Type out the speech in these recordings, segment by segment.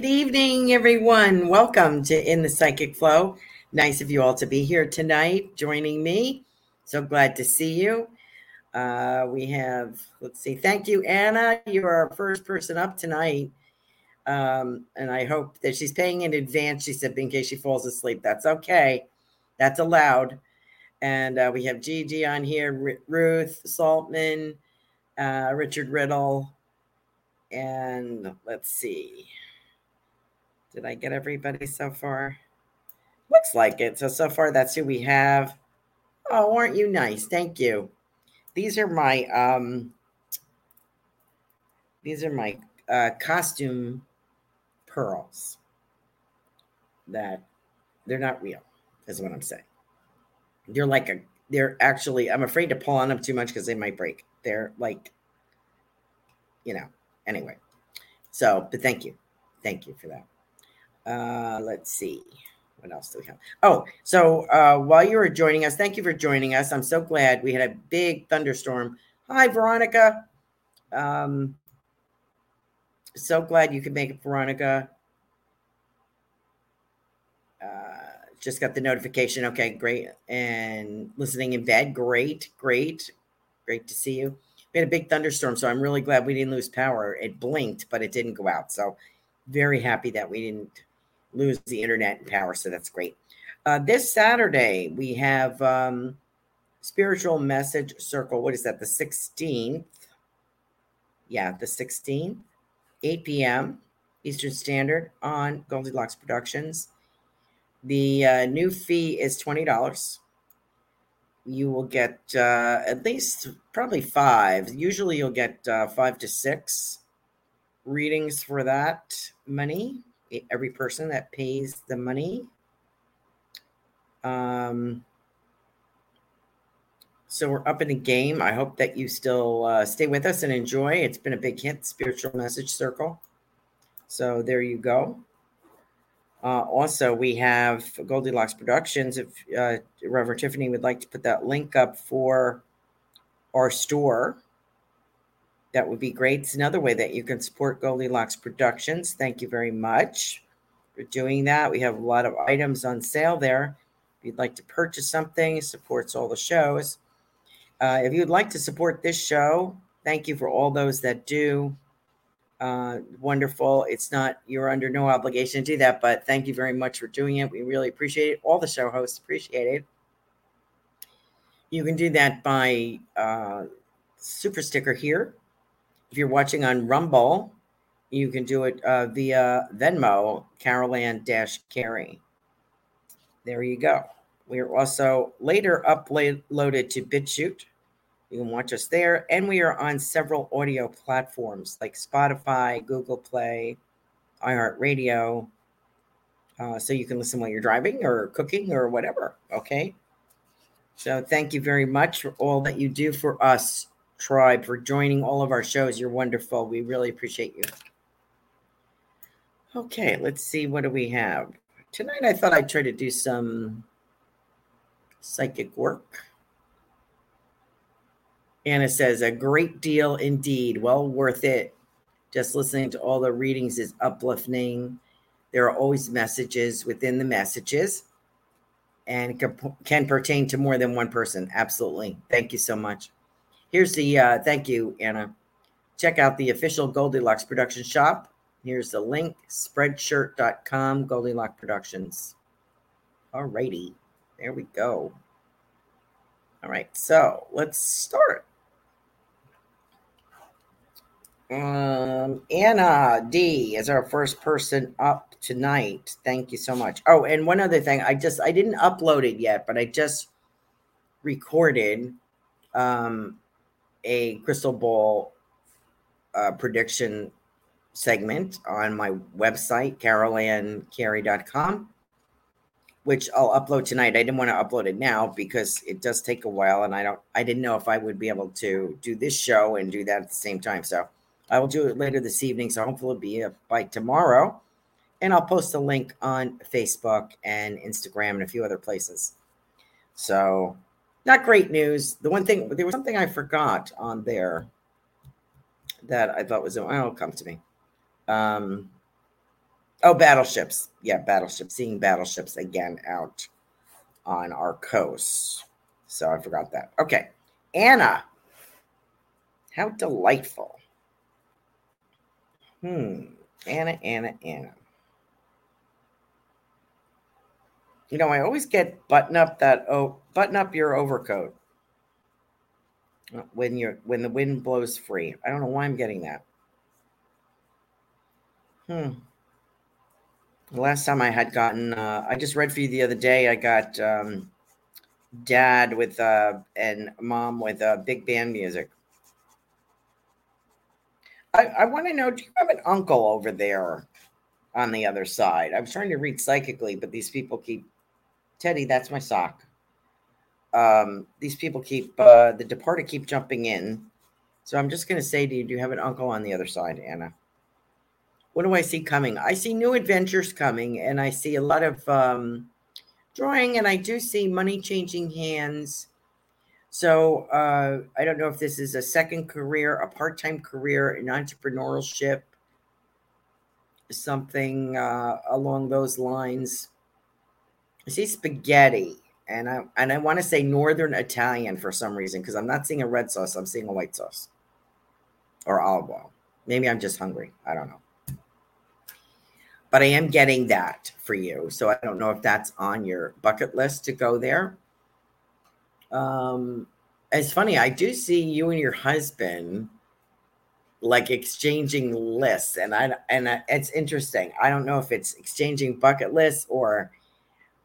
Good evening, everyone. Welcome to In the Psychic Flow. Nice of you all to be here tonight joining me. So glad to see you. Uh, we have, let's see, thank you, Anna. You are our first person up tonight. Um, and I hope that she's paying in advance. She said, in case she falls asleep. That's okay. That's allowed. And uh, we have Gigi on here, R- Ruth Saltman, uh, Richard Riddle, and let's see. Did I get everybody so far? Looks like it. So, so far, that's who we have. Oh, aren't you nice? Thank you. These are my, um, these are my uh, costume pearls that they're not real, is what I'm saying. They're like a, they're actually, I'm afraid to pull on them too much because they might break. They're like, you know, anyway. So, but thank you. Thank you for that. Uh, let's see. What else do we have? Oh, so uh, while you were joining us, thank you for joining us. I'm so glad we had a big thunderstorm. Hi, Veronica. Um, so glad you could make it, Veronica. Uh, just got the notification. Okay, great. And listening in bed. Great, great, great to see you. We had a big thunderstorm, so I'm really glad we didn't lose power. It blinked, but it didn't go out. So very happy that we didn't lose the internet and power. So that's great. Uh, this Saturday, we have um, Spiritual Message Circle. What is that? The 16th. Yeah, the 16th, 8 p.m. Eastern Standard on Goldilocks Productions. The uh, new fee is $20. You will get uh, at least probably five. Usually you'll get uh, five to six readings for that money every person that pays the money. Um, so we're up in the game. I hope that you still uh, stay with us and enjoy. It's been a big hit, Spiritual Message Circle. So there you go. Uh, also, we have Goldilocks Productions. If uh, Reverend Tiffany would like to put that link up for our store, that would be great. It's another way that you can support Goldilocks Productions. Thank you very much for doing that. We have a lot of items on sale there. If you'd like to purchase something, supports all the shows. Uh, if you'd like to support this show, thank you for all those that do. Uh, wonderful. It's not, you're under no obligation to do that, but thank you very much for doing it. We really appreciate it. All the show hosts appreciate it. You can do that by uh, super sticker here. If you're watching on Rumble, you can do it uh, via Venmo, Carolan Dash Carey. There you go. We are also later uploaded to BitChute. You can watch us there. And we are on several audio platforms like Spotify, Google Play, iHeartRadio. Uh, so you can listen while you're driving or cooking or whatever. Okay. So thank you very much for all that you do for us, Tribe, for joining all of our shows. You're wonderful. We really appreciate you. Okay, let's see. What do we have? Tonight, I thought I'd try to do some psychic work. Anna says, a great deal indeed. Well worth it. Just listening to all the readings is uplifting. There are always messages within the messages and can, pertain to more than one person. Absolutely. Thank you so much. Here's the uh, thank you, Anna. Check out the official Goldilocks production shop. Here's the link spreadshirt.com, Goldilocks Productions. All righty. There we go. All right. So let's start. Um, Anna D is our first person up tonight. Thank you so much. Oh, and one other thing, I just I didn't upload it yet, but I just recorded um a crystal ball uh, prediction segment on my website, carolancarey.com, which I'll upload tonight. I didn't want to upload it now because it does take a while and I don't I didn't know if I would be able to do this show and do that at the same time. So I will do it later this evening. So hopefully it'll be by tomorrow. And I'll post a link on Facebook and Instagram and a few other places. So not great news. The one thing there was something I forgot on there that I thought was oh, it'll come to me. Um oh battleships. Yeah, battleships. Seeing battleships again out on our coast. So I forgot that. Okay. Anna. How delightful. Hmm. Anna, Anna, Anna. You know, I always get button up that oh button up your overcoat when you're when the wind blows free. I don't know why I'm getting that. Hmm. The last time I had gotten, uh, I just read for you the other day. I got um, dad with uh, and mom with uh, big band music. I, I want to know do you have an uncle over there on the other side? I was trying to read psychically, but these people keep Teddy, that's my sock. Um, these people keep uh, the departed keep jumping in. So I'm just gonna say to you, do you have an uncle on the other side, Anna? What do I see coming? I see new adventures coming, and I see a lot of um, drawing, and I do see money changing hands so uh, I don't know if this is a second career, a part time career in entrepreneurship, something uh, along those lines. I see spaghetti, and I and I want to say Northern Italian for some reason because I'm not seeing a red sauce. I'm seeing a white sauce or olive oil. Maybe I'm just hungry. I don't know. But I am getting that for you. So I don't know if that's on your bucket list to go there. Um, it's funny. I do see you and your husband like exchanging lists, and I and I, it's interesting. I don't know if it's exchanging bucket lists or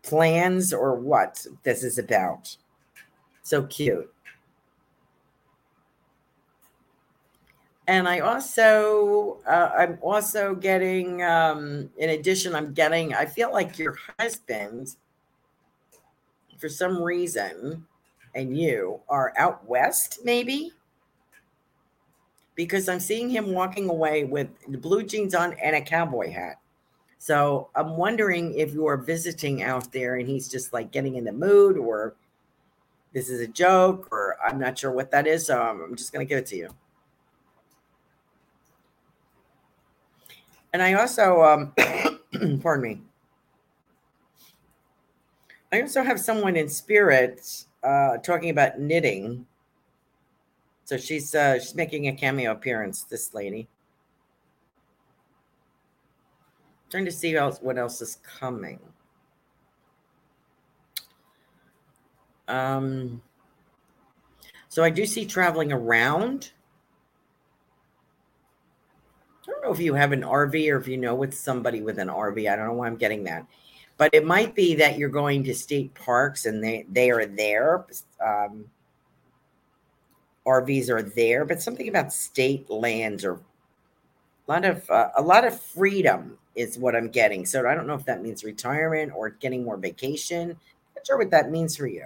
plans or what this is about. So cute. and I also uh, I'm also getting um, in addition I'm getting I feel like your husband for some reason and you are out west, maybe? Because I'm seeing him walking away with blue jeans on and a cowboy hat. So I'm wondering if you are visiting out there and he's just like getting in the mood or this is a joke or I'm not sure what that is. So I'm just going to give it to you. And I also, um, pardon me, I also have someone in spirits uh, talking about knitting So she's uh, she's making a cameo appearance. This lady. Trying to see else what else is coming. Um. So I do see traveling around. I don't know if you have an RV or if you know with somebody with an RV. I don't know why I'm getting that, but it might be that you're going to state parks and they they are there. Um, RVs are there, but something about state lands or a lot of uh, a lot of freedom is what I'm getting. So I don't know if that means retirement or getting more vacation. Not sure what that means for you.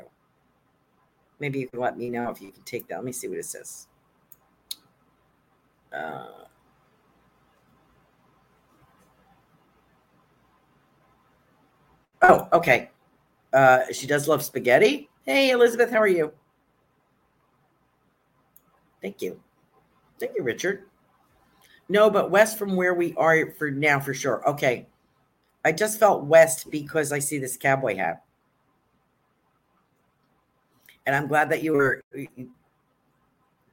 Maybe you can let me know if you can take that. Let me see what it says. Uh, oh, okay. Uh, she does love spaghetti. Hey, Elizabeth, how are you? Thank you. Thank you, Richard. No, but west from where we are for now, for sure. Okay. I just felt west because I see this cowboy hat. And I'm glad that you were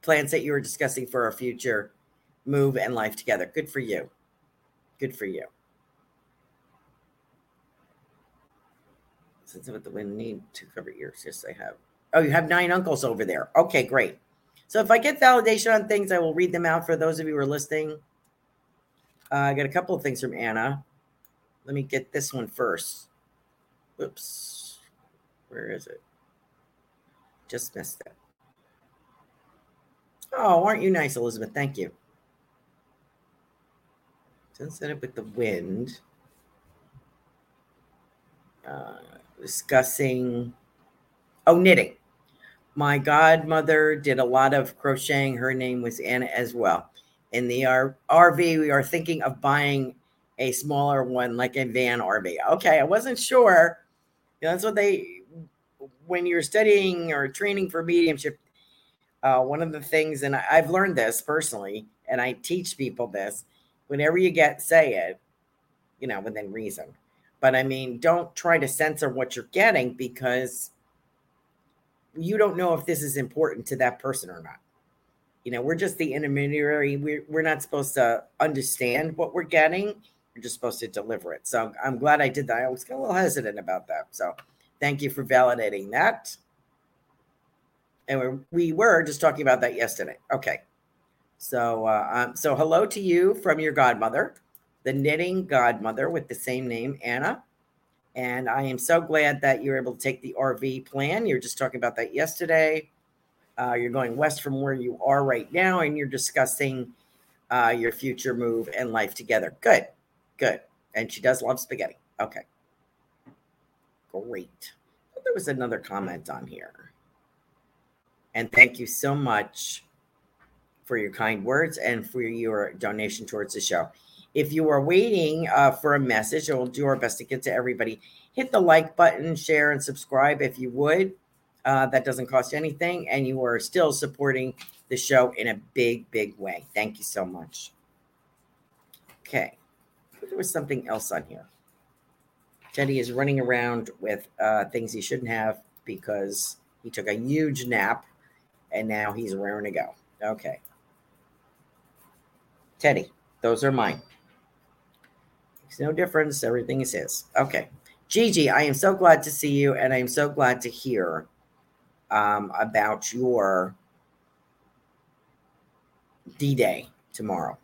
plans that you were discussing for our future move and life together. Good for you. Good for you. Since with the wind need to cover ears. Yes, I have. Oh, you have nine uncles over there. Okay, great. So if I get validation on things, I will read them out for those of you who are listening. Uh, I got a couple of things from Anna. Let me get this one first. Oops. Where is it? Just missed it. Oh, aren't you nice, Elizabeth? Thank you. Set up with the wind. Uh, discussing, oh, knitting my godmother did a lot of crocheting. Her name was Anna as well. In the R- RV, we are thinking of buying a smaller one, like a van RV. Okay, I wasn't sure. That's what they, when you're studying or training for mediumship, uh, one of the things, and I've learned this personally, and I teach people this whenever you get, say it, you know, within reason. But I mean, don't try to censor what you're getting because you don't know if this is important to that person or not. You know, we're just the intermediary. We're, we're not supposed to understand what we're getting. We're just supposed to deliver it. So I'm glad I did that. I was a little hesitant about that. So thank you for validating that. And we're, we were just talking about that yesterday. Okay. So, uh, um, so hello to you from your godmother, the knitting godmother with the same name, Anna. And I am so glad that you're able to take the RV plan. You're just talking about that yesterday. Uh, you're going west from where you are right now, and you're discussing uh, your future move and life together. Good, good. And she does love spaghetti. Okay, great. There was another comment on here. And thank you so much for your kind words and for your donation towards the show. If you are waiting uh, for a message, we'll do our best to get to everybody. Hit the like button, share, and subscribe if you would. Uh, that doesn't cost anything, and you are still supporting the show in a big, big way. Thank you so much. Okay, there was something else on here. Teddy is running around with uh, things he shouldn't have because he took a huge nap and now he's raring to go. Okay. Teddy, those are mine. Makes no difference. Everything is his. Okay. Gigi, I am so glad to see you, and I am so glad to hear um, about your D Day tomorrow.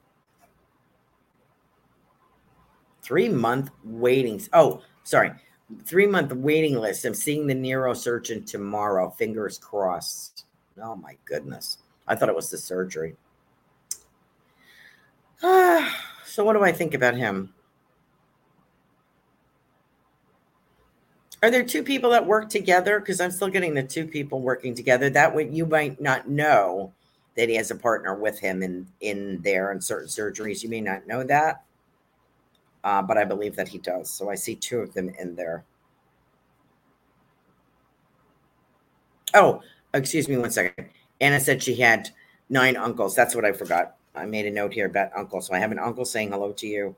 Three month waitings. Oh, sorry. Three month waiting list. I'm seeing the neurosurgeon tomorrow. Fingers crossed. Oh, my goodness. I thought it was the surgery. so, what do I think about him? Are there two people that work together? Because I'm still getting the two people working together. That way, you might not know that he has a partner with him in in there in certain surgeries. You may not know that, uh, but I believe that he does. So I see two of them in there. Oh, excuse me one second. Anna said she had nine uncles. That's what I forgot. I made a note here about uncle. So I have an uncle saying hello to you.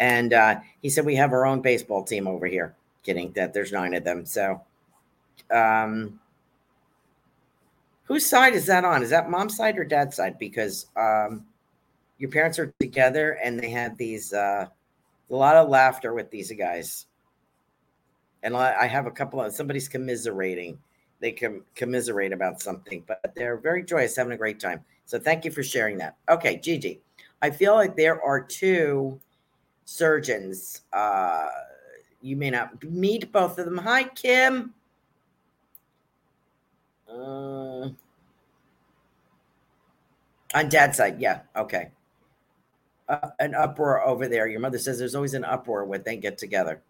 And uh, he said we have our own baseball team over here kidding that there's nine of them. So, um, Whose side is that on? Is that mom's side or dad's side? Because um, your parents are together and they have these uh, a lot of laughter with these guys. And I have a couple of somebody's commiserating. They can commiserate about something, but they're very joyous, having a great time. So thank you for sharing that. Okay, Gigi, I feel like there are two surgeons. Uh, you may not meet both of them. Hi, Kim. Uh, on dad's side, yeah, okay. Uh, an uproar over there. Your mother says there's always an uproar when they get together.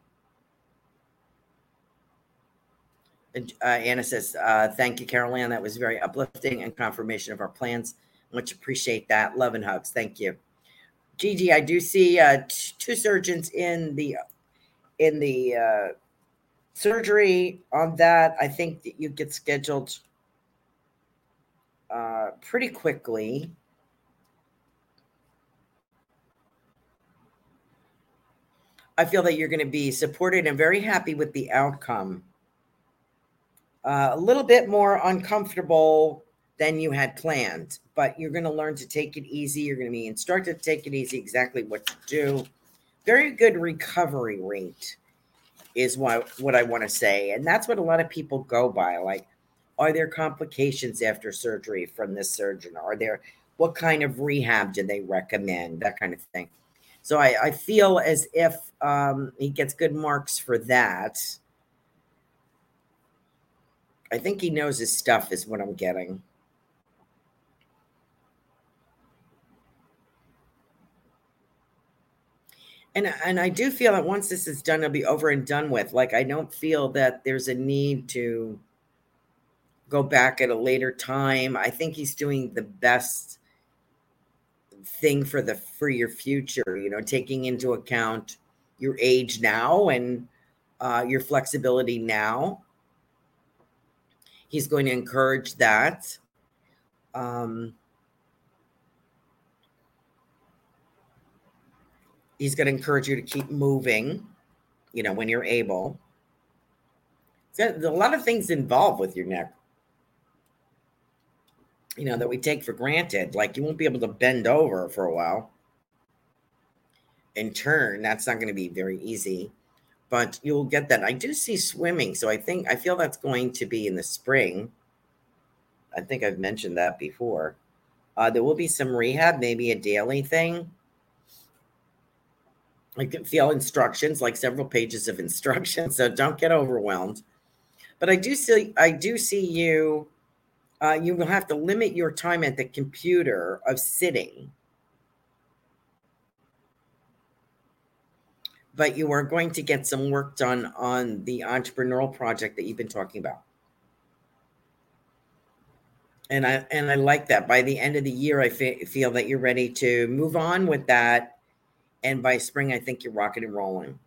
Uh, Anna says, uh, "Thank you, Caroline. That was very uplifting and confirmation of our plans. Much appreciate that. Love and hugs. Thank you, Gigi. I do see uh, t- two surgeons in the in the uh, surgery on that. I think that you get scheduled uh, pretty quickly. I feel that you're going to be supported and very happy with the outcome. Uh, a little bit more uncomfortable than you had planned, but you're going to learn to take it easy. You're going to be instructed to take it easy, exactly what to do. Very good recovery rate is what, what I want to say. And that's what a lot of people go by. Like, are there complications after surgery from this surgeon? Are there what kind of rehab do they recommend? That kind of thing. So I, I feel as if um, he gets good marks for that. I think he knows his stuff, is what I'm getting. And, and I do feel that once this is done, it'll be over and done with. Like, I don't feel that there's a need to go back at a later time. I think he's doing the best thing for the for your future, you know, taking into account your age now and uh, your flexibility now. He's going to encourage that. Um, he's going to encourage you to keep moving, you know, when you're able. There's a lot of things involved with your neck you know, that we take for granted. Like you won't be able to bend over for a while and turn. That's not going to be very easy, but you'll get that. I do see swimming. So I think, I feel that's going to be in the spring. I think I've mentioned that before. Uh, there will be some rehab, maybe a daily thing. I feel instructions, like several pages of instructions. So don't get overwhelmed. But I do see, I do see you uh, you will have to limit your time at the computer of sitting. But you are going to get some work done on the entrepreneurial project that you've been talking about. And I and I like that. By the end of the year, I fe- feel that you're ready to move on with that. And by spring, I think you're rocking and rolling.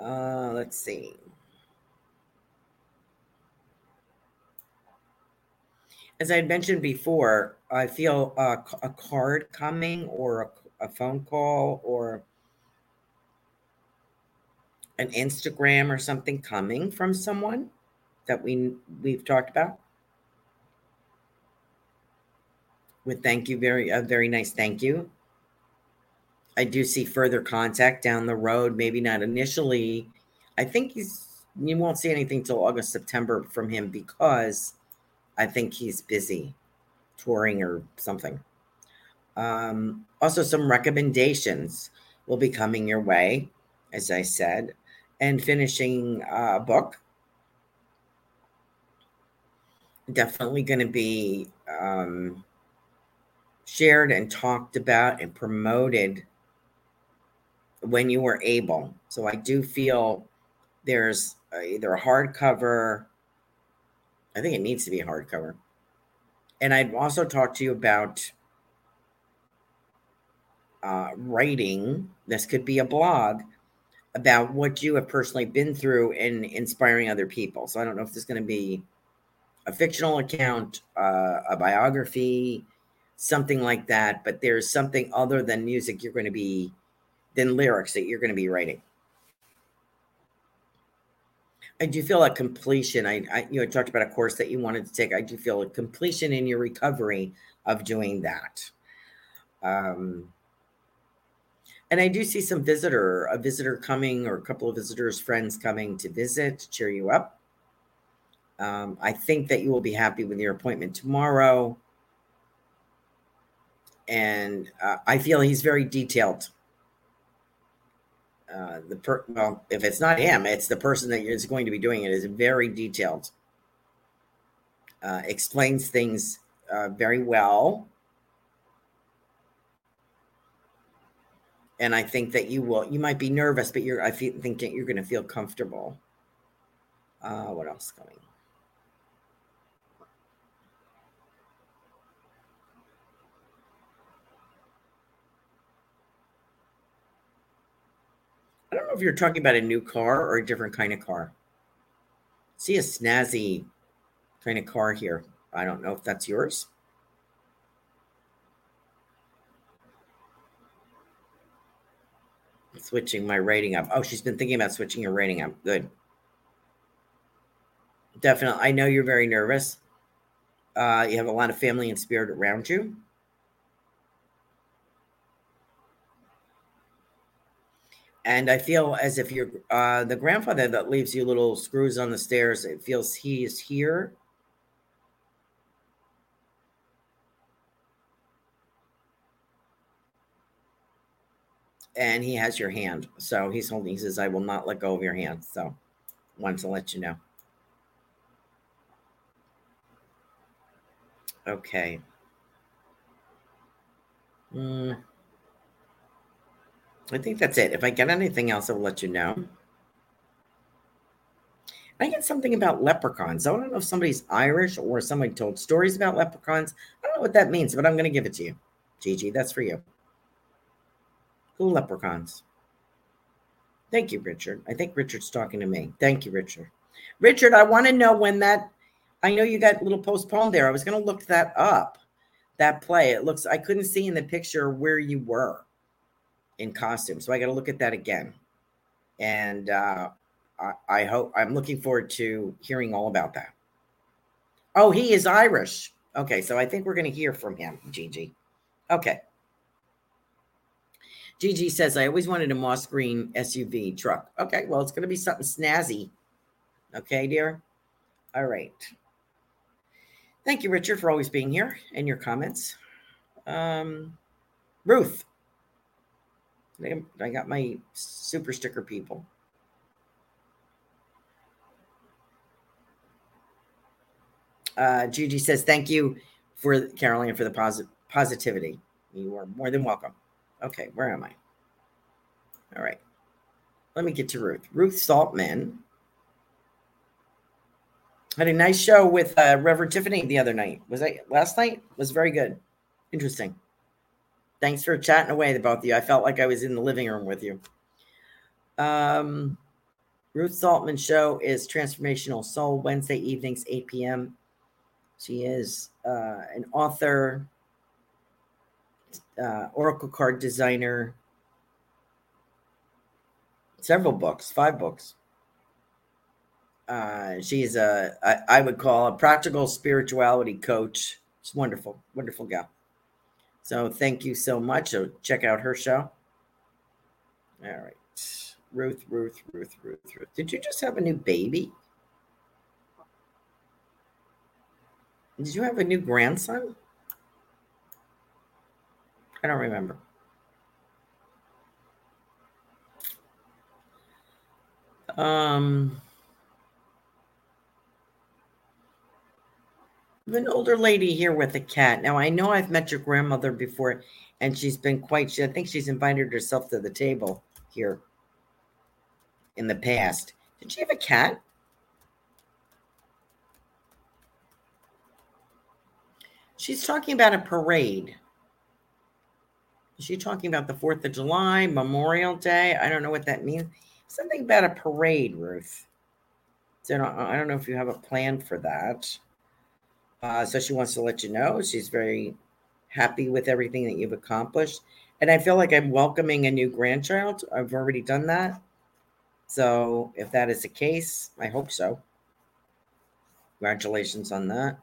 Uh, let's see. as I mentioned before, I feel a, a card coming or a, a phone call or an Instagram or something coming from someone that we we've talked about. With thank you, very a very nice thank you. I do see further contact down the road, maybe not initially. I think he's you won't see anything till August, September from him because I think he's busy touring or something. Um, also, some recommendations will be coming your way, as I said, and finishing a book. Definitely going to be um, shared and talked about and promoted when you were able. So I do feel there's either a hardcover I think it needs to be a hardcover. And I'd also talk to you about uh, writing. This could be a blog about what you have personally been through in inspiring other people. So I don't know if this is going to be a fictional account, uh, a biography, something like that. But there's something other than music you're going to be, than lyrics that you're going to be writing. I do feel a completion. I, I you know talked about a course that you wanted to take. I do feel a completion in your recovery of doing that. Um, and I do see some visitor, a visitor coming, or a couple of visitors, friends coming to visit, to cheer you up. Um, I think that you will be happy with your appointment tomorrow. And uh, I feel he's very detailed. Uh, the per well, if it's not him, it's the person that is going to be doing it is very detailed. Uh, explains things uh, very well. And I think that you will. You might be nervous, but you're. I think that you're going to feel comfortable. Uh, what else coming? I don't know if you're talking about a new car or a different kind of car. See a snazzy kind of car here. I don't know if that's yours. Switching my rating up. Oh, she's been thinking about switching her rating up. Good. Definitely. I know you're very nervous. Uh, you have a lot of family and spirit around you. And I feel as if you're uh, the grandfather that leaves you little screws on the stairs. It feels he is here. And he has your hand. So he's holding, he says, I will not let go of your hand. So wanted to let you know. Okay. Hmm. I think that's it. If I get anything else, I'll let you know. I get something about leprechauns. I don't know if somebody's Irish or somebody told stories about leprechauns. I don't know what that means, but I'm going to give it to you. Gigi, that's for you. Cool leprechauns. Thank you, Richard. I think Richard's talking to me. Thank you, Richard. Richard, I want to know when that. I know you got a little postponed there. I was going to look that up. That play. It looks. I couldn't see in the picture where you were in costume. So I got to look at that again. And uh, I, I hope I'm looking forward to hearing all about that. Oh, he is Irish. Okay, so I think we're going to hear from him, Gigi. Okay. Gigi says, I always wanted a moss green SUV truck. Okay, well, it's going to be something snazzy. Okay, dear? All right. Thank you, Richard, for always being here and your comments. Um, Ruth, I got my super sticker people. Uh, Gigi says, thank you for Caroline for the posit- positivity. You are more than welcome. Okay, where am I? All right. Let me get to Ruth. Ruth Saltman had a nice show with uh, Reverend Tiffany the other night. Was I last night? Was very good. Interesting. Thanks for chatting away, the both of you. I felt like I was in the living room with you. Um, Ruth Saltman show is Transformational Soul Wednesday evenings, 8 p.m. She is uh, an author, uh, oracle card designer, several books, five books. Uh, she's a I, I would call a practical spirituality coach. She's wonderful, wonderful gal. So thank you so much. So check out her show. All right. Ruth, Ruth, Ruth, Ruth, Ruth. Did you just have a new baby? Did you have a new grandson? I don't remember. Um an older lady here with a cat. Now I know I've met your grandmother before, and she's been quite. She, I think she's invited herself to the table here in the past. Did she have a cat? She's talking about a parade. Is she talking about the Fourth of July, Memorial Day? I don't know what that means. Something about a parade, Ruth. So I don't know if you have a plan for that. Uh, so she wants to let you know she's very happy with everything that you've accomplished. And I feel like I'm welcoming a new grandchild. I've already done that. So if that is the case, I hope so. Congratulations on that.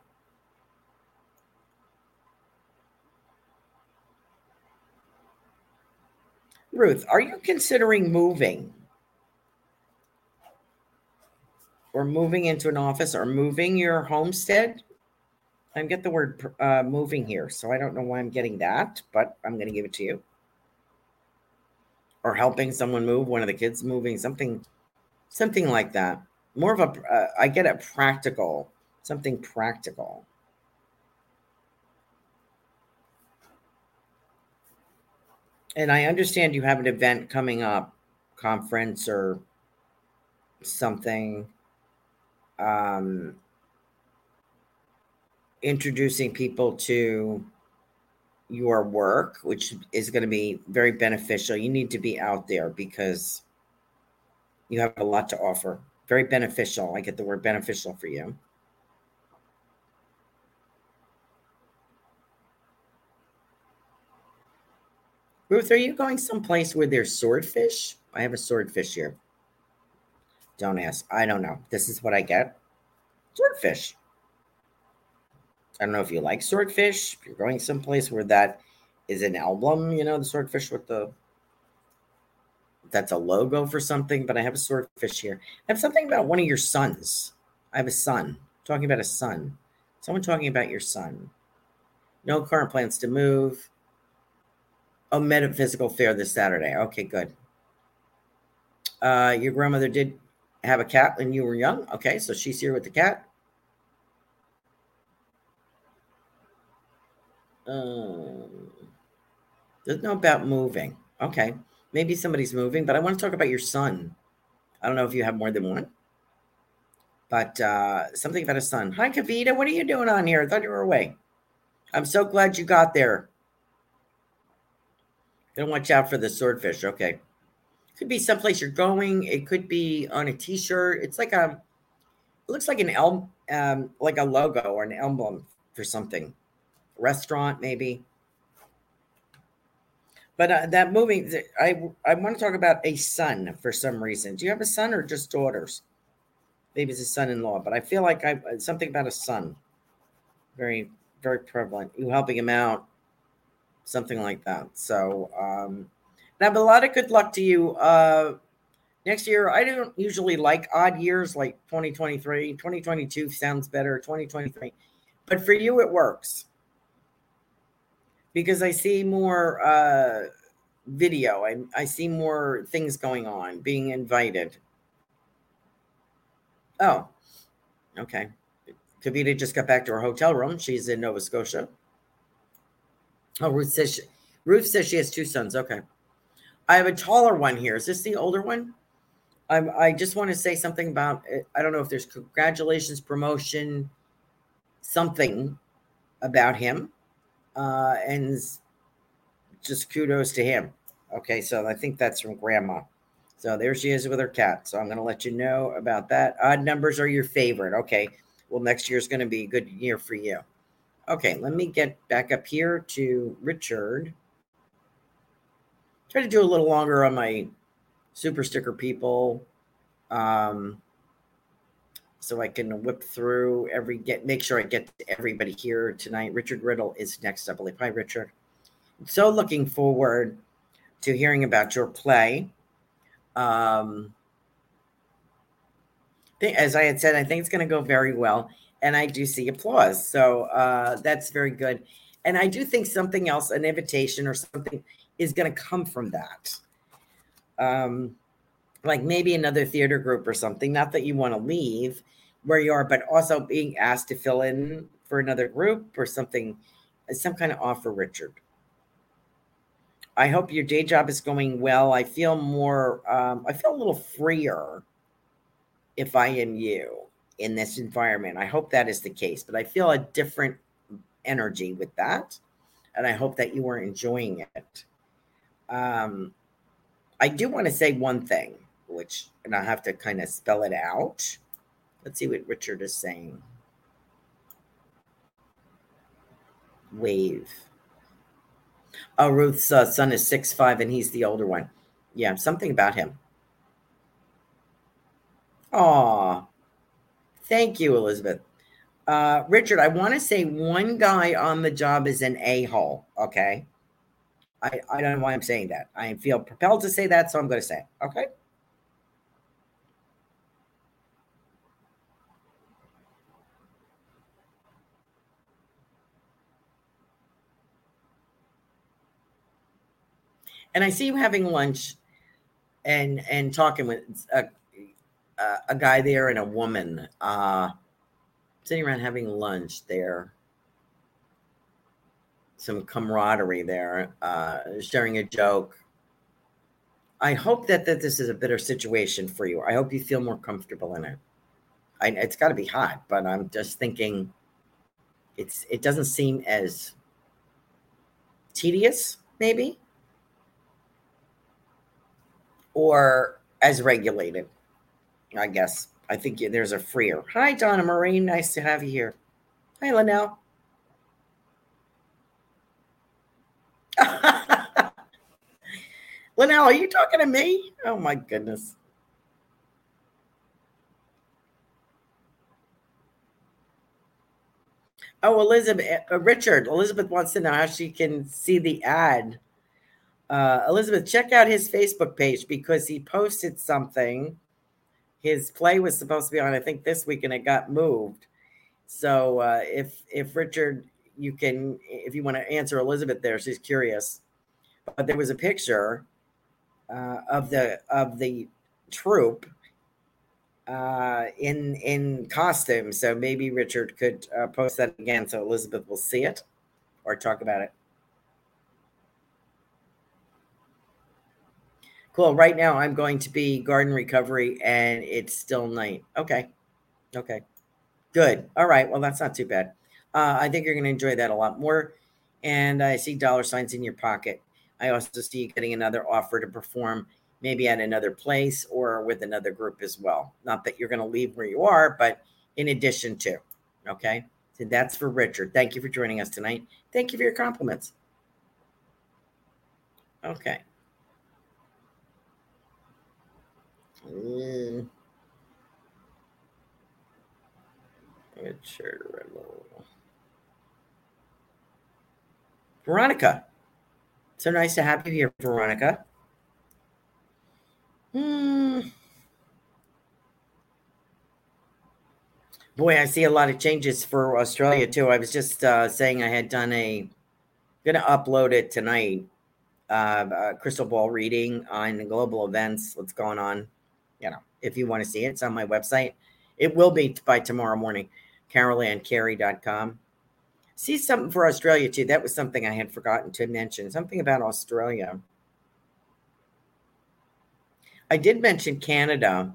Ruth, are you considering moving? Or moving into an office or moving your homestead? I get the word uh, moving here, so I don't know why I'm getting that, but I'm going to give it to you. Or helping someone move, one of the kids moving, something, something like that. More of a, uh, I get it practical, something practical. and I understand you have an event coming up, conference or something, um, introducing people to your work, which is going to be very beneficial. You need to be out there because you have a lot to offer. Very beneficial. I get the word beneficial for you. Ruth, are you going someplace where there's swordfish? I have a swordfish here. Don't ask. I don't know. This is what I get. Swordfish. I don't know if you like swordfish. If you're going someplace where that is an emblem, you know, the swordfish with the that's a logo for something, but I have a swordfish here. I have something about one of your sons. I have a son. talking about a son. Someone talking about your son. No current plans to move. Oh, metaphysical fair this Saturday. Okay, good. Uh, your grandmother did have a cat when you were young. Okay, so she's here with the cat. Um, doesn't know about moving. Okay, maybe somebody's moving, but I want to talk about your son. I don't know if you have more than one, but uh, something about a son. Hi, Kavita. What are you doing on here? I thought you were away. I'm so glad you got there. Gonna watch out for the swordfish. Okay. Could be someplace you're going. It could be on a t-shirt. It's like a it looks like an elm um like a logo or an emblem for something. Restaurant, maybe. But uh, that movie, I I want to talk about a son for some reason. Do you have a son or just daughters? Maybe it's a son-in-law, but I feel like I something about a son. Very very prevalent. You helping him out, something like that. So, um, have a lot of good luck to you. Uh, next year, I don't usually like odd years like 2023. 2022 sounds better, 2023. But for you, it works because I see more uh, video. I, I see more things going on, being invited. Oh, okay. Kavita just got back to her hotel room. She's in Nova Scotia. Oh, Ruth says she, Ruth says she has two sons. Okay. I have a taller one here. Is this the older one? I'm, I just want to say something about I don't know if there's congratulations, promotion, something about him. Uh, and just kudos to him. Okay. So I think that's from grandma. So there she is with her cat. So I'm going to let you know about that. Odd numbers are your favorite. Okay. Well, next year is going to be a good year for you. Okay, let me get back up here to Richard. Try to do a little longer on my super sticker people. Um, so I can whip through every get make sure I get everybody here tonight. Richard Riddle is next, I believe. Hi, Richard. So looking forward to hearing about your play. Um, as I had said, I think it's going to go very well and I do see applause. So uh, that's very good. And I do think something else, an invitation or something, is going to come from that. Um, like maybe another theater group or something. Not that you want to leave where you are, but also being asked to fill in for another group or something, some kind of offer, Richard. I hope your day job is going well. I feel more, um, I feel a little freer if I am you in this environment. I hope that is the case, but I feel a different energy with that. And I hope that you are enjoying it. Um, I do want to say one thing, which, and I have to kind of spell it out. Let's see what Richard is saying. Wave. Oh, Ruth's uh, son is six five, and he's the older one. Yeah, something about him. Aw. Thank you, Elizabeth. Uh, Richard, I want to say one guy on the job is an a hole. Okay. I, I don't know why I'm saying that. I feel propelled to say that, so I'm going to say it. Okay. And I see you having lunch and and talking with a, a, guy there and a woman uh, sitting around having lunch there. Some camaraderie there, uh, sharing a joke. I hope that, that this is a better situation for you. I hope you feel more comfortable in it. I, it's got to be hot, but I'm just thinking it's it doesn't seem as tedious, maybe or as regulated. I guess. I think there's a freer. Hi, Donna Marie. Nice to have you here. Hi, Linnell. Linnell, are you talking to me? Oh, my goodness. Oh, Elizabeth, uh, Richard, Elizabeth wants to know how she can see the ad uh, Elizabeth, check out his Facebook page because he posted something. His play was supposed to be on, I think, this week, and it got moved. So uh, if if Richard, you can, if you want to answer Elizabeth there, she's curious. But there was a picture uh, of the of the troop uh, in in costume. So maybe Richard could uh, post that again, so Elizabeth will see it or talk about it. Cool. Right now, I'm going to be garden recovery and it's still night. Okay. Okay. Good. All right. Well, that's not too bad. Uh, I think you're going to enjoy that a lot more. And I see dollar signs in your pocket. I also see you getting another offer to perform maybe at another place or with another group as well. Not that you're going to leave where you are, but in addition to. Okay. So that's for Richard. Thank you for joining us tonight. Thank you for your compliments. Okay. Mm. Riddle. Veronica. So nice to have you here, Veronica. Hmm. Boy, I see a lot of changes for Australia too. I was just uh, saying I had done a, going to upload it tonight. Uh, crystal ball reading on global events, what's going on you know, if you want to see it, it's on my website. It will be by tomorrow morning, carolancarey.com. See something for Australia too. That was something I had forgotten to mention. Something about Australia. I did mention Canada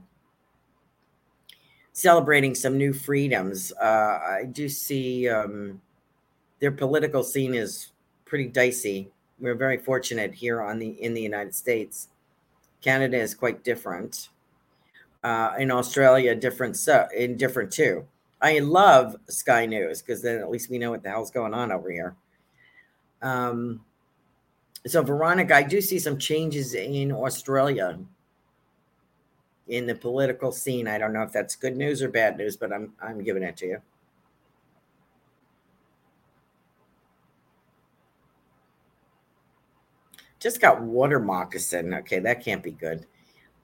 celebrating some new freedoms. Uh, I do see um, their political scene is pretty dicey. We're very fortunate here on the in the United States. Canada is quite different uh, in Australia, different so in different too. I love Sky News because then at least we know what the hell's going on over here. Um, so Veronica, I do see some changes in Australia in the political scene. I don't know if that's good news or bad news, but I'm I'm giving it to you. Just got water moccasin. Okay, that can't be good.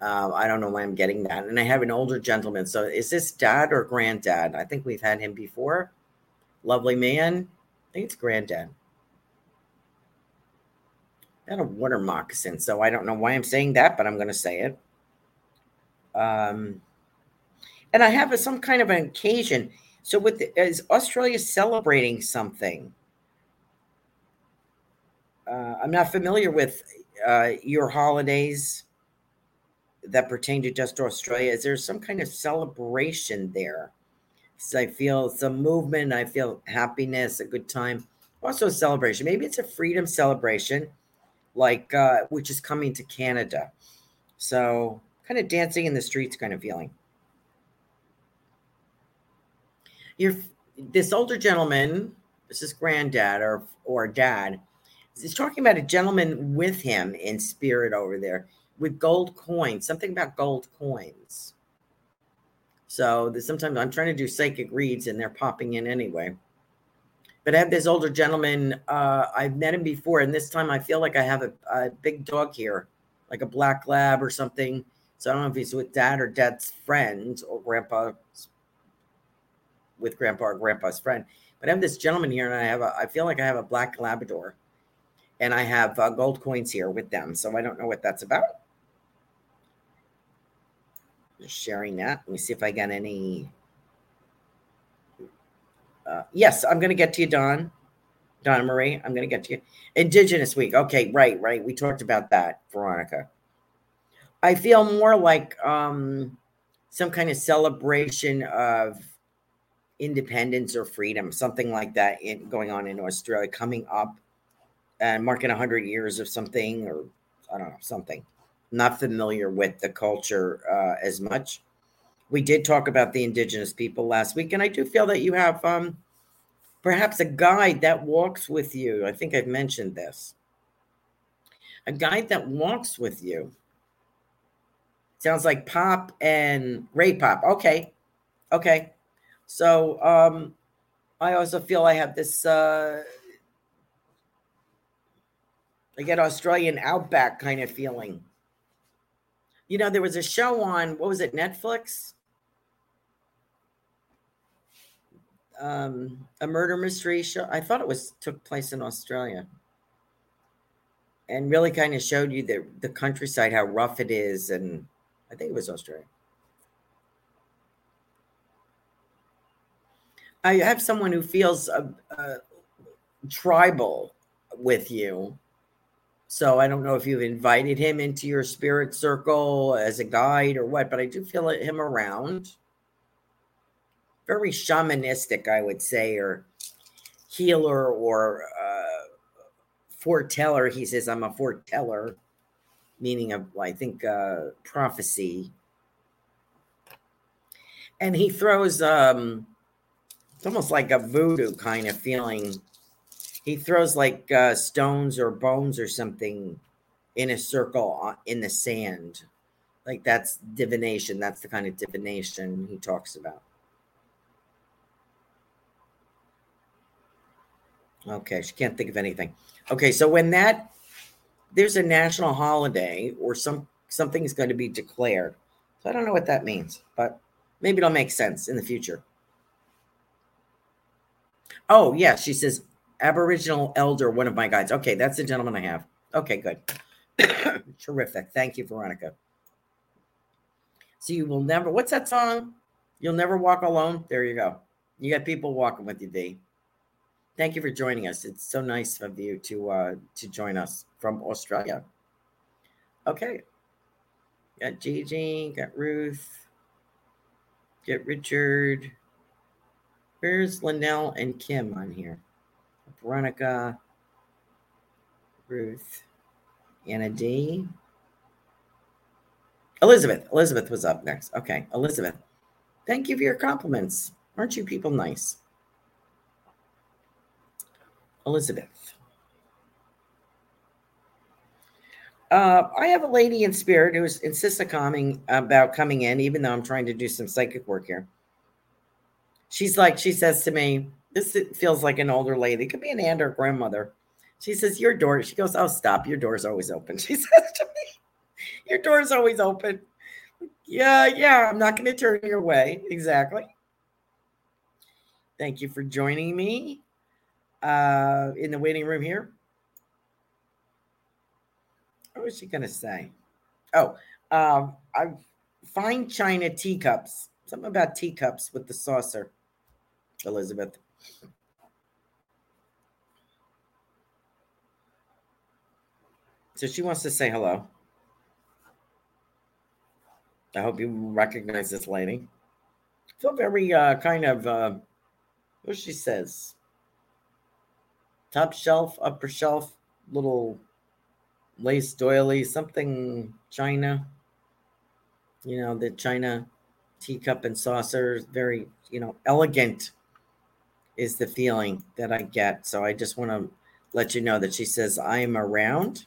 Uh, I don't know why I'm getting that. And I have an older gentleman. So is this dad or granddad? I think we've had him before. Lovely man. I think it's granddad. Got a water moccasin. So I don't know why I'm saying that, but I'm going to say it. Um, and I have a, some kind of an occasion. So with the, is Australia celebrating something? Uh, I'm not familiar with uh, your holidays that pertain to just Australia? Is there some kind of celebration there? So I feel some movement. I feel happiness, a good time. Also, a celebration. Maybe it's a freedom celebration, like uh, which is coming to Canada. So, kind of dancing in the streets, kind of feeling. You're this older gentleman. This is granddad or or dad. He's talking about a gentleman with him in spirit over there with gold coins, something about gold coins. So sometimes I'm trying to do psychic reads and they're popping in anyway. But I have this older gentleman. Uh, I've met him before, and this time I feel like I have a, a big dog here, like a black lab or something. So I don't know if he's with dad or dad's friend or grandpa with grandpa or grandpa's friend. But I have this gentleman here, and I have a. I feel like I have a black Labrador, and I have uh, gold coins here with them. So I don't know what that's about. Sharing that. Let me see if I got any uh, yes, I'm going to get to you, Don. Donna Marie, I'm going to get to you. Indigenous Week. Okay, right, right. We talked about that, Veronica. I feel more like um, some kind of celebration of independence or freedom, something like that, in, going on in Australia, coming up and marking 100 years of something, or I don't know, something. Not familiar with the culture uh, as much we did talk about the indigenous people last week, and I do feel that you have um, perhaps a guide that walks with you. I think I've mentioned this. A guide that walks with you. Sounds like Pop and Ray Pop. Okay. Okay. So um, I also feel I have this uh, I get Australian outback kind of feeling. You know, there was a show on what was it, Netflix? Um, a murder mystery show. I thought it was took place in Australia. And really kind of showed you the the countryside, how rough it is, and I think it was Australia. I have someone who feels uh, uh, tribal with you so I don't know if you've invited him into your spirit circle as a guide or what, but I do feel him around. Very shamanistic, I would say, or healer or uh, foreteller. He says, I'm a foreteller, meaning of, I think, uh, prophecy. And he throws, um, it's almost like a voodoo kind of feeling he throws like uh, stones or bones or something in a circle in the sand. Like that's divination. That's the kind of divination he talks about. Okay, she can't think of anything. Okay, so when that there's a national holiday or some something is going to be declared. So I don't know what that means, but maybe it'll make sense in the future. Oh, yeah, she says Aboriginal elder, one of my guides. Okay, that's the gentleman I have. Okay, good. Terrific. Thank you, Veronica. So you will never, what's that song? You'll never walk alone. There you go. You got people walking with you, D. Thank you for joining us. It's so nice of you to uh to join us from Australia. Okay. Got Gigi, got Ruth, get Richard. Where's Linnell and Kim on here? Veronica, Ruth, Anna D. Elizabeth. Elizabeth was up next. Okay, Elizabeth. Thank you for your compliments. Aren't you people nice? Elizabeth. Uh, I have a lady in spirit who insists on coming about coming in, even though I'm trying to do some psychic work here. She's like, she says to me, this feels like an older lady. It could be an aunt or grandmother. She says, Your door. She goes, Oh, stop. Your door's always open. She says to me, Your door's always open. Yeah, yeah. I'm not going to turn your way. Exactly. Thank you for joining me uh, in the waiting room here. What was she going to say? Oh, uh, I find china teacups. Something about teacups with the saucer, Elizabeth. So she wants to say hello. I hope you recognize this lady. I feel very uh, kind of uh, what she says. Top shelf, upper shelf, little lace doily, something China. You know, the China teacup and saucer, very, you know, elegant is the feeling that I get. So I just want to let you know that she says, I am around.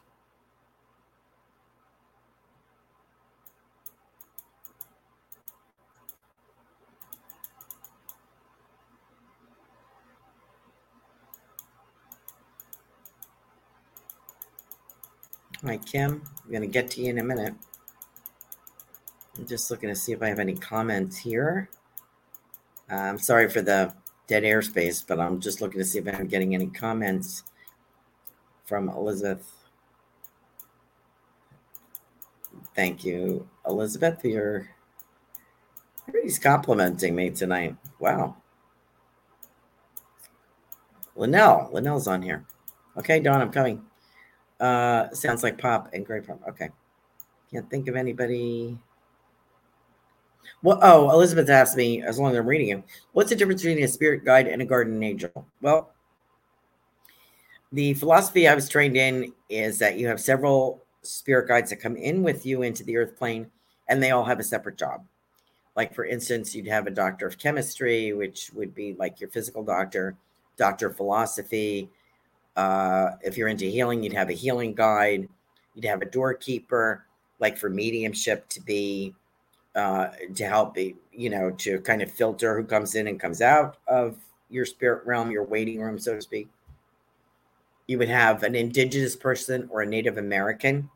Hi, Kim. I'm going to get to you in a minute. I'm just looking to see if I have any comments here. Uh, I'm sorry for the dead airspace, but I'm just looking to see if I'm getting any comments from Elizabeth. Thank you, Elizabeth. You're everybody's complimenting me tonight. Wow. Linnell. Linnell's on here. Okay, Dawn, I'm coming. Uh sounds like pop and great pop. Okay. Can't think of anybody. Well, oh, Elizabeth asked me, as long as I'm reading it, what's the difference between a spirit guide and a guardian angel? Well, the philosophy I was trained in is that you have several spirit guides that come in with you into the earth plane, and they all have a separate job. Like, for instance, you'd have a doctor of chemistry, which would be like your physical doctor, doctor of philosophy. Uh, if you're into healing, you'd have a healing guide, you'd have a doorkeeper, like for mediumship to be uh, to help you know, to kind of filter who comes in and comes out of your spirit realm, your waiting room, so to speak. You would have an indigenous person or a Native American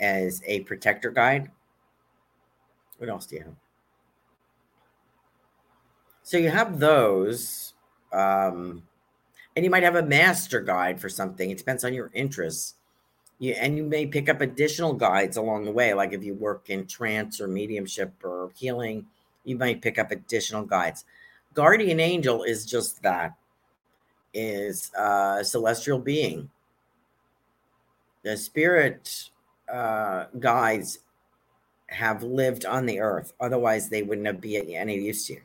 as a protector guide. What else do you have? So you have those, um, and you might have a master guide for something. It depends on your interests. You, and you may pick up additional guides along the way. Like if you work in trance or mediumship or healing, you might pick up additional guides. Guardian angel is just that is a celestial being. The spirit uh, guides have lived on the earth. Otherwise, they wouldn't have be any use to you.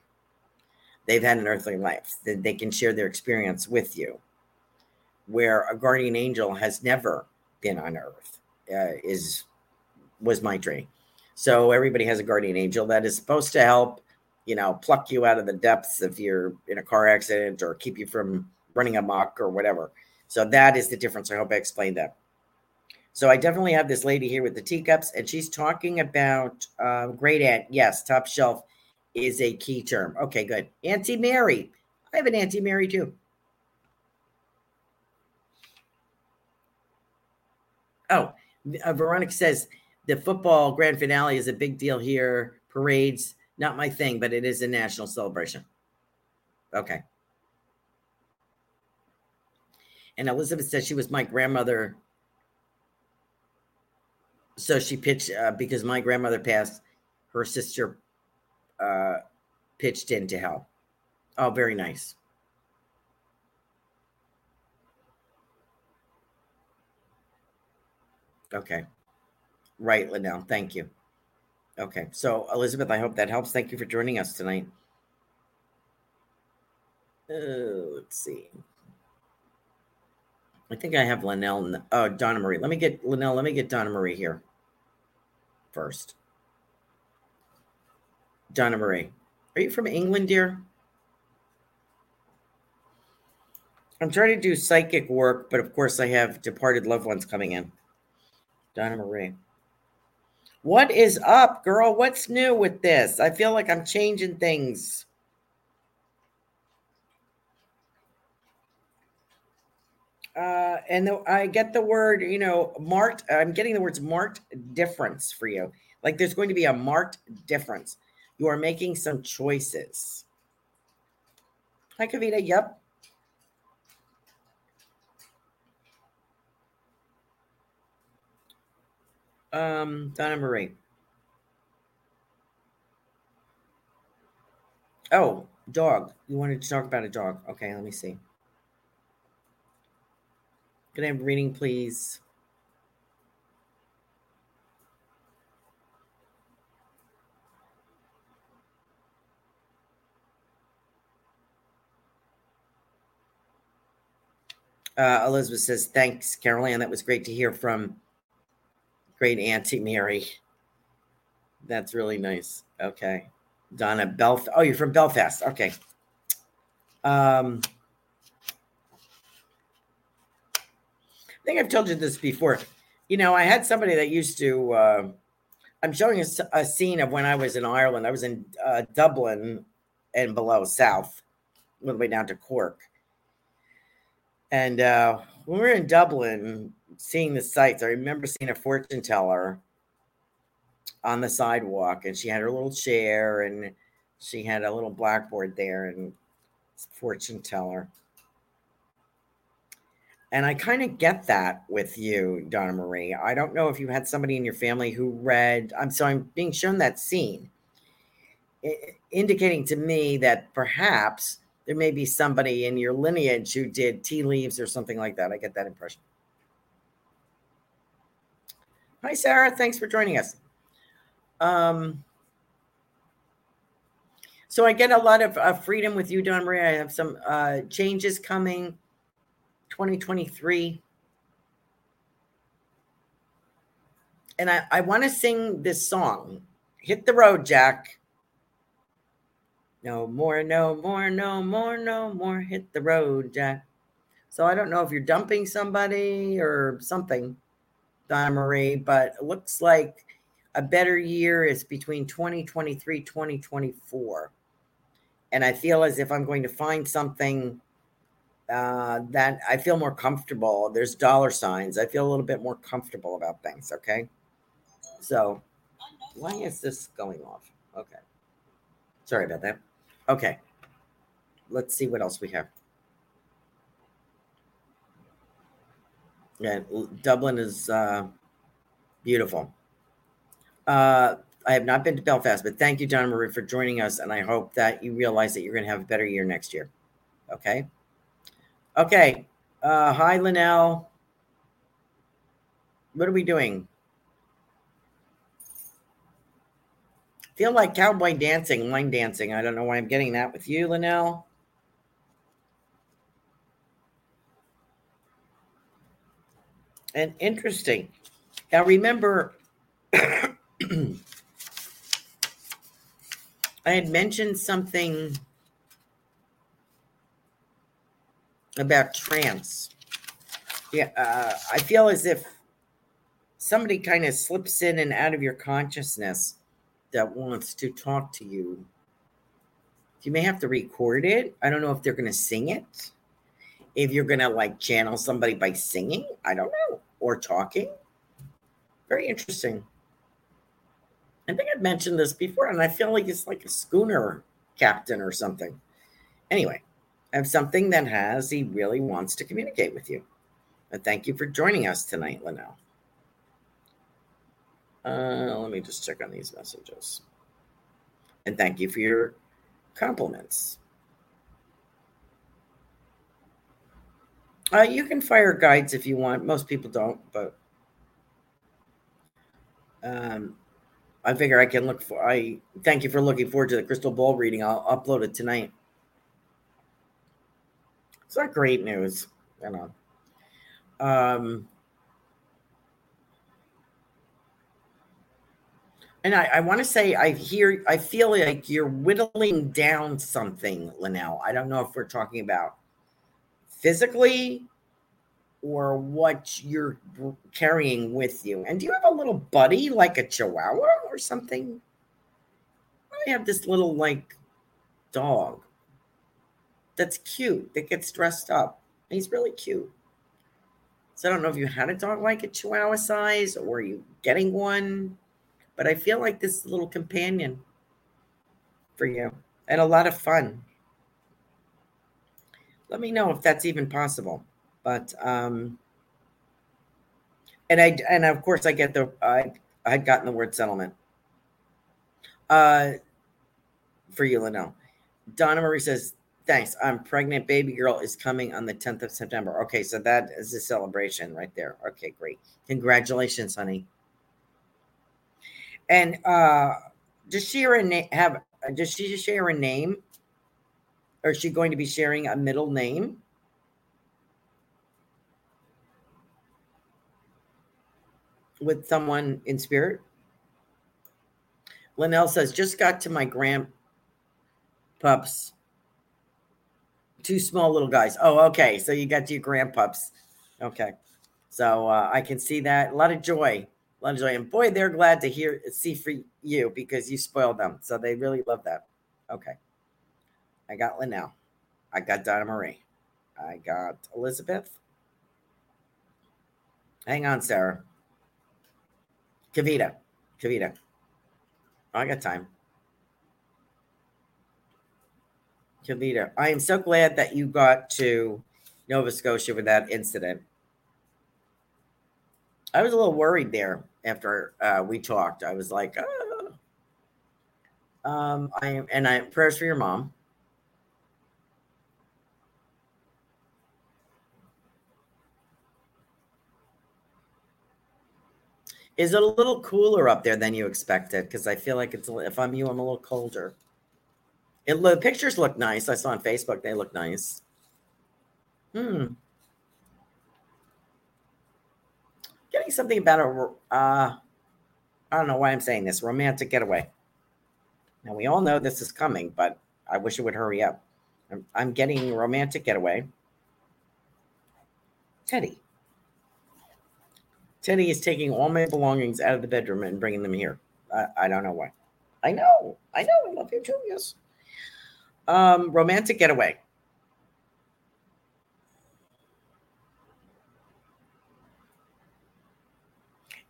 They've had an earthly life. That they can share their experience with you. Where a guardian angel has never been on earth uh, is was my dream. So everybody has a guardian angel that is supposed to help, you know, pluck you out of the depths if you're in a car accident or keep you from running amok or whatever. So that is the difference. I hope I explained that. So I definitely have this lady here with the teacups, and she's talking about uh, great aunt. Yes, top shelf is a key term. Okay, good. Auntie Mary. I have an Auntie Mary too. Oh, uh, Veronica says the football grand finale is a big deal here. Parades, not my thing, but it is a national celebration. Okay. And Elizabeth says she was my grandmother. So she pitched uh, because my grandmother passed, her sister uh, pitched in to help. Oh, very nice. Okay. Right, Linnell. Thank you. Okay. So, Elizabeth, I hope that helps. Thank you for joining us tonight. Uh, let's see. I think I have Linnell. Oh, Donna Marie. Let me get Linnell. Let me get Donna Marie here first. Donna Marie. Are you from England, dear? I'm trying to do psychic work, but of course I have departed loved ones coming in. Donna Marie. What is up, girl? What's new with this? I feel like I'm changing things. Uh, and the, I get the word, you know, marked. I'm getting the words marked difference for you. Like there's going to be a marked difference. You are making some choices. Hi, Kavita. Yep. Um, Donna Marie. Oh, dog. You wanted to talk about a dog. Okay, let me see. Can I have reading, please? Uh, Elizabeth says, thanks, Caroline. That was great to hear from great Auntie Mary. That's really nice. Okay. Donna Belf. Oh, you're from Belfast. Okay. Um, I think I've told you this before. You know, I had somebody that used to. Uh, I'm showing a, a, scene of when I was in Ireland. I was in uh, Dublin and below South, all the way down to Cork. And uh, when we were in Dublin, seeing the sights. I remember seeing a fortune teller on the sidewalk, and she had her little chair, and she had a little blackboard there, and fortune teller. And I kind of get that with you, Donna Marie. I don't know if you had somebody in your family who read. I'm so I'm being shown that scene, indicating to me that perhaps there may be somebody in your lineage who did tea leaves or something like that. I get that impression. Hi, Sarah. Thanks for joining us. Um, so I get a lot of uh, freedom with you, Don Marie. I have some uh, changes coming 2023. And I, I want to sing this song, Hit the Road, Jack. No more, no more, no more, no more. Hit the road, Jack. So I don't know if you're dumping somebody or something, Don Marie, but it looks like a better year is between 2023 2024 and i feel as if i'm going to find something uh, that i feel more comfortable. There's dollar signs. I feel a little bit more comfortable about things okay? So why is this going off? Okay. Sorry about that. Okay. Let's see what else we have yeah dublin is uh, beautiful uh, I have not been to Belfast, but thank you, Donna Marie, for joining us. And I hope that you realize that you're going to have a better year next year. Okay. Okay. Uh, hi, Linnell. What are we doing? Feel like cowboy dancing, line dancing. I don't know why I'm getting that with you, Linnell. And interesting. Now, remember, I had mentioned something about trance. Yeah, uh, I feel as if somebody kind of slips in and out of your consciousness that wants to talk to you. You may have to record it. I don't know if they're going to sing it. If you're going to like channel somebody by singing, I don't know, or talking. Very interesting. I think I've mentioned this before, and I feel like it's like a schooner captain or something. Anyway, I have something that has, he really wants to communicate with you. And thank you for joining us tonight, Linnell. Uh, let me just check on these messages. And thank you for your compliments. Uh, you can fire guides if you want. Most people don't, but um, I figure I can look for. I thank you for looking forward to the crystal ball reading. I'll upload it tonight. It's not great news, you know. Um, and I, I want to say I hear I feel like you're whittling down something, Linnell. I don't know if we're talking about physically or what you're carrying with you. And do you have a little buddy like a chihuahua or something? I have this little like dog that's cute that gets dressed up. He's really cute. So I don't know if you had a dog like a chihuahua size or are you getting one, but I feel like this little companion for you and a lot of fun. Let me know if that's even possible. But um, and I and of course I get the I I had gotten the word settlement. Uh, for you, Linnell. Donna Marie says, "Thanks. I'm pregnant. Baby girl is coming on the 10th of September. Okay, so that is a celebration right there. Okay, great. Congratulations, honey. And uh, does she have? Does she share a name? Or is she going to be sharing a middle name? with someone in spirit? Linnell says, just got to my grandpups. Two small little guys. Oh, okay. So you got to your grandpups. Okay. So uh, I can see that. A lot of joy. A lot of joy. And boy, they're glad to hear see for you because you spoiled them. So they really love that. Okay. I got Linnell. I got Donna Marie. I got Elizabeth. Hang on, Sarah. Kavita. Kavita. I got time. Kavita, I am so glad that you got to Nova Scotia with that incident. I was a little worried there after uh, we talked. I was like, oh. um, I am, and I prayers for your mom. Is it a little cooler up there than you expected? Because I feel like it's if I'm you, I'm a little colder. It the pictures look nice. I saw on Facebook they look nice. Hmm. Getting something about a uh, I don't know why I'm saying this romantic getaway. Now we all know this is coming, but I wish it would hurry up. I'm, I'm getting romantic getaway. Teddy. Teddy is taking all my belongings out of the bedroom and bringing them here. I, I don't know why. I know. I know. I love you. Yes. Um, romantic getaway.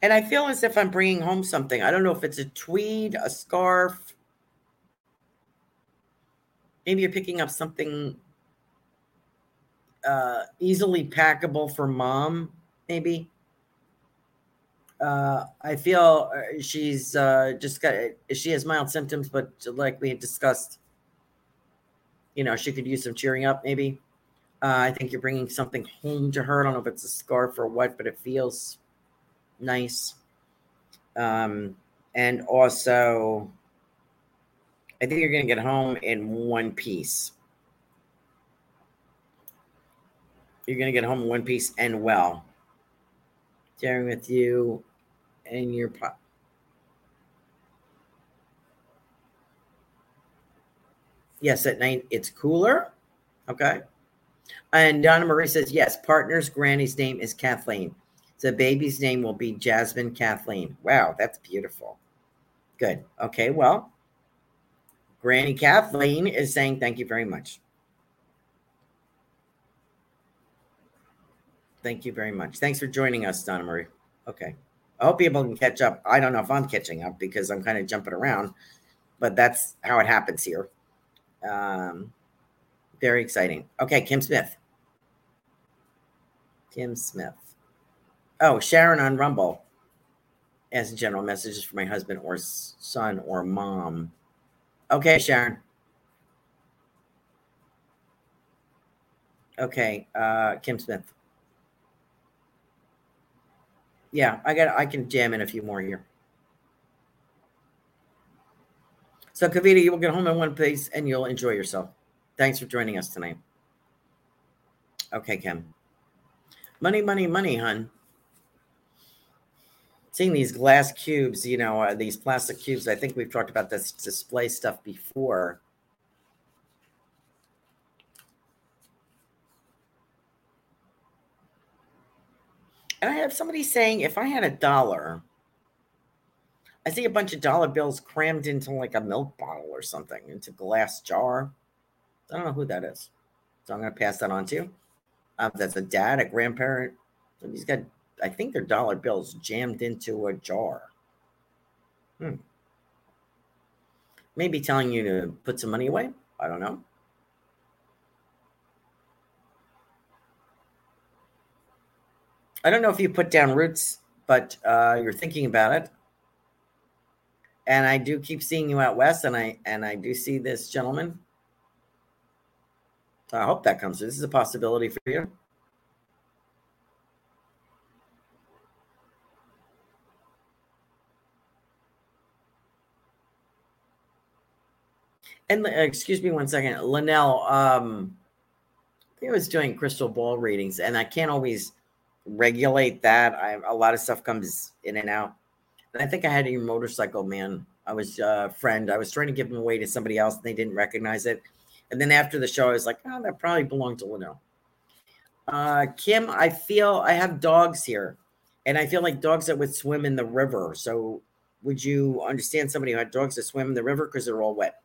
And I feel as if I'm bringing home something. I don't know if it's a tweed, a scarf. Maybe you're picking up something uh, easily packable for mom, maybe. Uh, I feel uh, she's uh, just got, she has mild symptoms, but like we had discussed, you know, she could use some cheering up maybe. Uh, I think you're bringing something home to her. I don't know if it's a scarf or what, but it feels nice. Um, and also, I think you're going to get home in one piece. You're going to get home in one piece and well. Sharing with you and your pot. Yes, at night it's cooler. Okay. And Donna Marie says, yes, partner's granny's name is Kathleen. The baby's name will be Jasmine Kathleen. Wow, that's beautiful. Good. Okay, well, Granny Kathleen is saying thank you very much. Thank you very much. Thanks for joining us, Donna Marie. Okay. I hope people can catch up. I don't know if I'm catching up because I'm kind of jumping around, but that's how it happens here. Um, very exciting. Okay, Kim Smith. Kim Smith. Oh, Sharon on Rumble as general messages for my husband or son or mom. Okay, Sharon. Okay, uh, Kim Smith. Yeah, I got. I can jam in a few more here. So, Kavita, you will get home in one piece and you'll enjoy yourself. Thanks for joining us tonight. Okay, Kim. Money, money, money, hun seeing these glass cubes, you know, uh, these plastic cubes. I think we've talked about this display stuff before. And I have somebody saying if I had a dollar, I see a bunch of dollar bills crammed into like a milk bottle or something, into glass jar. I don't know who that is. So I'm going to pass that on to you. Uh, that's a dad, a grandparent. He's got I think they're dollar bills jammed into a jar. Hmm. Maybe telling you to put some money away. I don't know. I don't know if you put down roots, but uh, you're thinking about it. And I do keep seeing you out west, and I and I do see this gentleman. So I hope that comes. This is a possibility for you. and uh, excuse me one second, Linnell. Um, I think I was doing crystal ball readings, and I can't always regulate that. I a lot of stuff comes in and out. And I think I had a motorcycle man. I was a friend. I was trying to give him away to somebody else, and they didn't recognize it. And then after the show, I was like, "Oh, that probably belonged to Linnell." Uh, Kim, I feel I have dogs here, and I feel like dogs that would swim in the river. So, would you understand somebody who had dogs that swim in the river because they're all wet?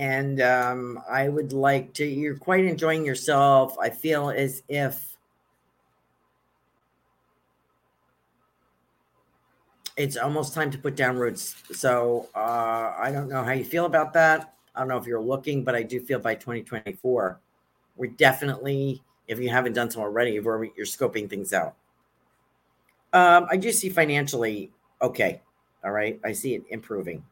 and um, I would like to. You're quite enjoying yourself. I feel as if it's almost time to put down roots. So uh, I don't know how you feel about that. I don't know if you're looking, but I do feel by 2024, we're definitely. If you haven't done so already, you're scoping things out. Um, I do see financially okay. All right, I see it improving.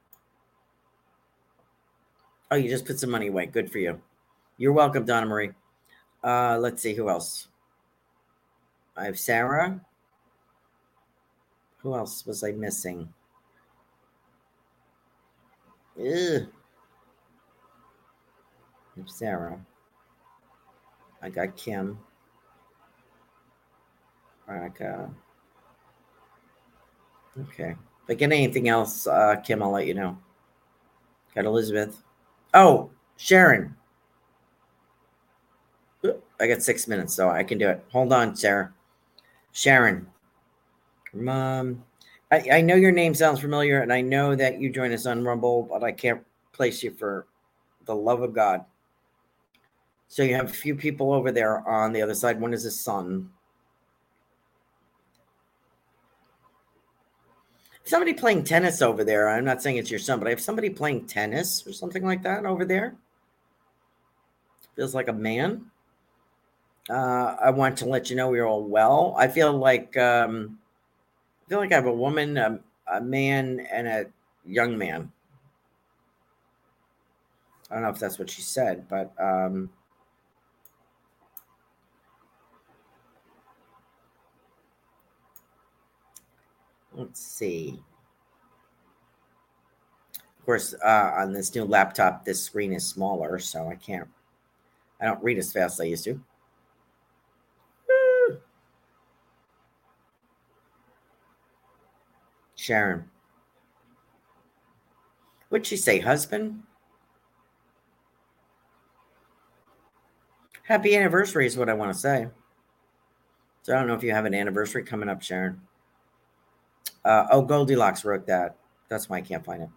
Oh, you just put some money away. Good for you. You're welcome, Donna Marie. Uh, let's see who else. I have Sarah. Who else was I missing? Ugh. I have Sarah. I got Kim. Veronica. Okay. If I get anything else, uh, Kim, I'll let you know. Got Elizabeth. Oh, Sharon. I got six minutes, so I can do it. Hold on, Sarah. Sharon. Mom. I, I know your name sounds familiar, and I know that you joined us on Rumble, but I can't place you for the love of God. So you have a few people over there on the other side. One is his son. Somebody playing tennis over there. I'm not saying it's your son, but I have somebody playing tennis or something like that over there. Feels like a man. Uh, I want to let you know we're all well. I feel like um, I feel like I have a woman, a, a man, and a young man. I don't know if that's what she said, but um, let's see. Of course, uh, on this new laptop, this screen is smaller, so I can't. I don't read as fast as I used to. Sharon. What'd she say, husband? Happy anniversary is what I want to say. So I don't know if you have an anniversary coming up, Sharon. Uh, oh, Goldilocks wrote that. That's why I can't find it.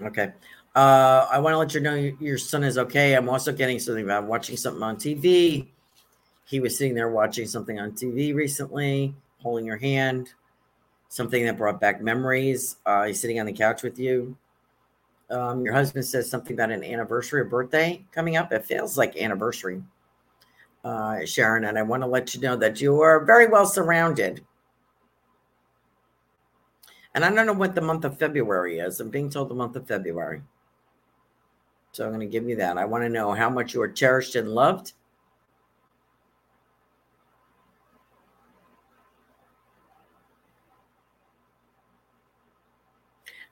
Okay. Uh, I want to let you know your son is okay. I'm also getting something about watching something on TV. He was sitting there watching something on TV recently, holding your hand, something that brought back memories. Uh, he's sitting on the couch with you. Um, your husband says something about an anniversary or birthday coming up. It feels like anniversary uh, Sharon, and I want to let you know that you are very well surrounded. And I don't know what the month of February is. I'm being told the month of February. So I'm going to give you that. I want to know how much you are cherished and loved.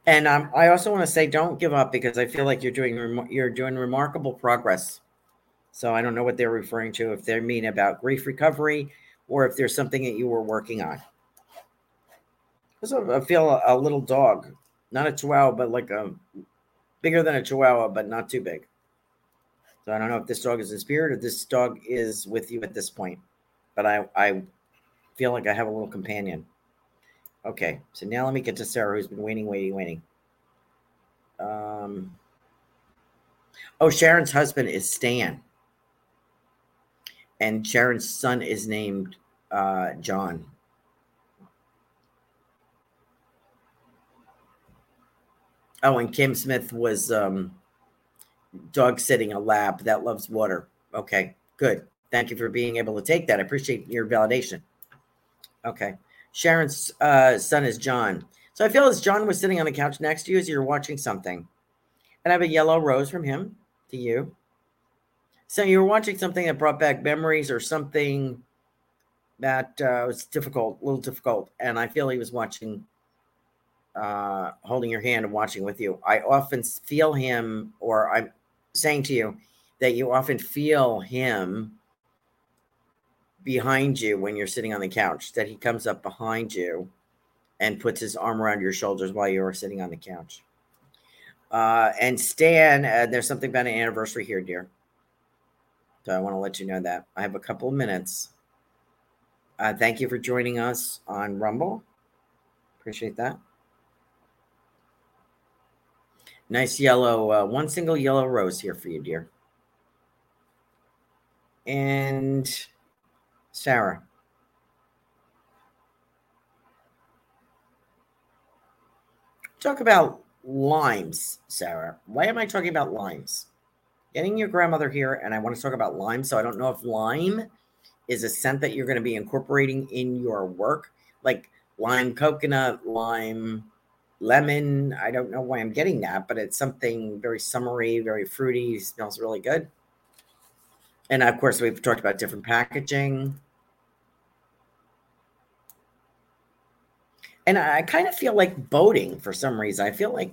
And um, I also want to say, don't give up because I feel like you're doing you're doing remarkable progress. So I don't know what they're referring to, if they mean about grief recovery or if there's something that you were working on. I feel a, a little dog, not a chihuahua, but like a bigger than a chihuahua, but not too big. So I don't know if this dog is in spirit or this dog is with you at this point. But I, I feel like I have a little companion. Okay, so now let me get to Sarah, who's been waiting, waiting, waiting. Um, oh, Sharon's husband is Stan and Sharon's son is named uh, John. Oh, and Kim Smith was um, dog sitting a lab that loves water. Okay, good. Thank you for being able to take that. I appreciate your validation. Okay. Sharon's uh, son is John. So I feel as John was sitting on the couch next to you as you're watching something. And I have a yellow rose from him to you. So you were watching something that brought back memories or something that uh, was difficult, a little difficult. And I feel he was watching, uh, holding your hand and watching with you. I often feel him, or I'm saying to you that you often feel him behind you when you're sitting on the couch, that he comes up behind you and puts his arm around your shoulders while you are sitting on the couch. Uh, and Stan, uh, there's something about an anniversary here, dear. So I want to let you know that I have a couple of minutes. Uh, thank you for joining us on Rumble. Appreciate that. Nice yellow, uh, one single yellow rose here for you, dear. And Sarah. Talk about limes, Sarah. Why am I talking about limes? Getting your grandmother here, and I want to talk about lime. So I don't know if lime is a scent that you're going to be incorporating in your work, like lime coconut, lime lemon. I don't know why I'm getting that, but it's something very summery, very fruity, smells really good. And of course, we've talked about different packaging. And I kind of feel like boating for some reason. I feel like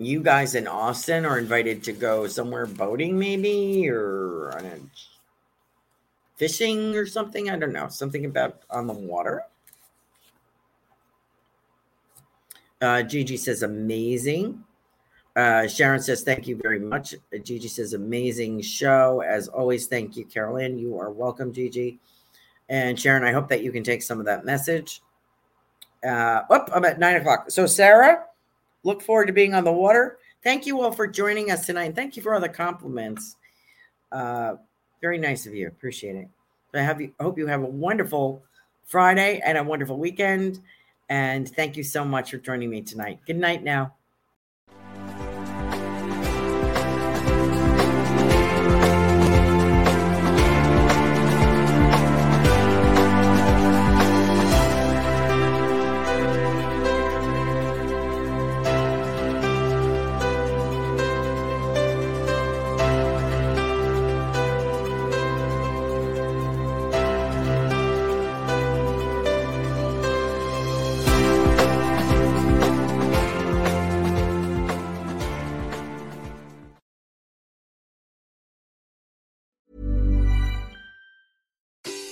you guys in Austin are invited to go somewhere boating, maybe, or fishing or something. I don't know. Something about on the water. Uh, Gigi says amazing. Uh, Sharon says thank you very much. Uh, Gigi says amazing show as always. Thank you, Carolyn. You are welcome, Gigi. And Sharon, I hope that you can take some of that message. Uh, oh, I'm at nine o'clock. So Sarah, look forward to being on the water. Thank you all for joining us tonight. Thank you for all the compliments. Uh, very nice of you. Appreciate it. I have you. Hope you have a wonderful Friday and a wonderful weekend. And thank you so much for joining me tonight. Good night now.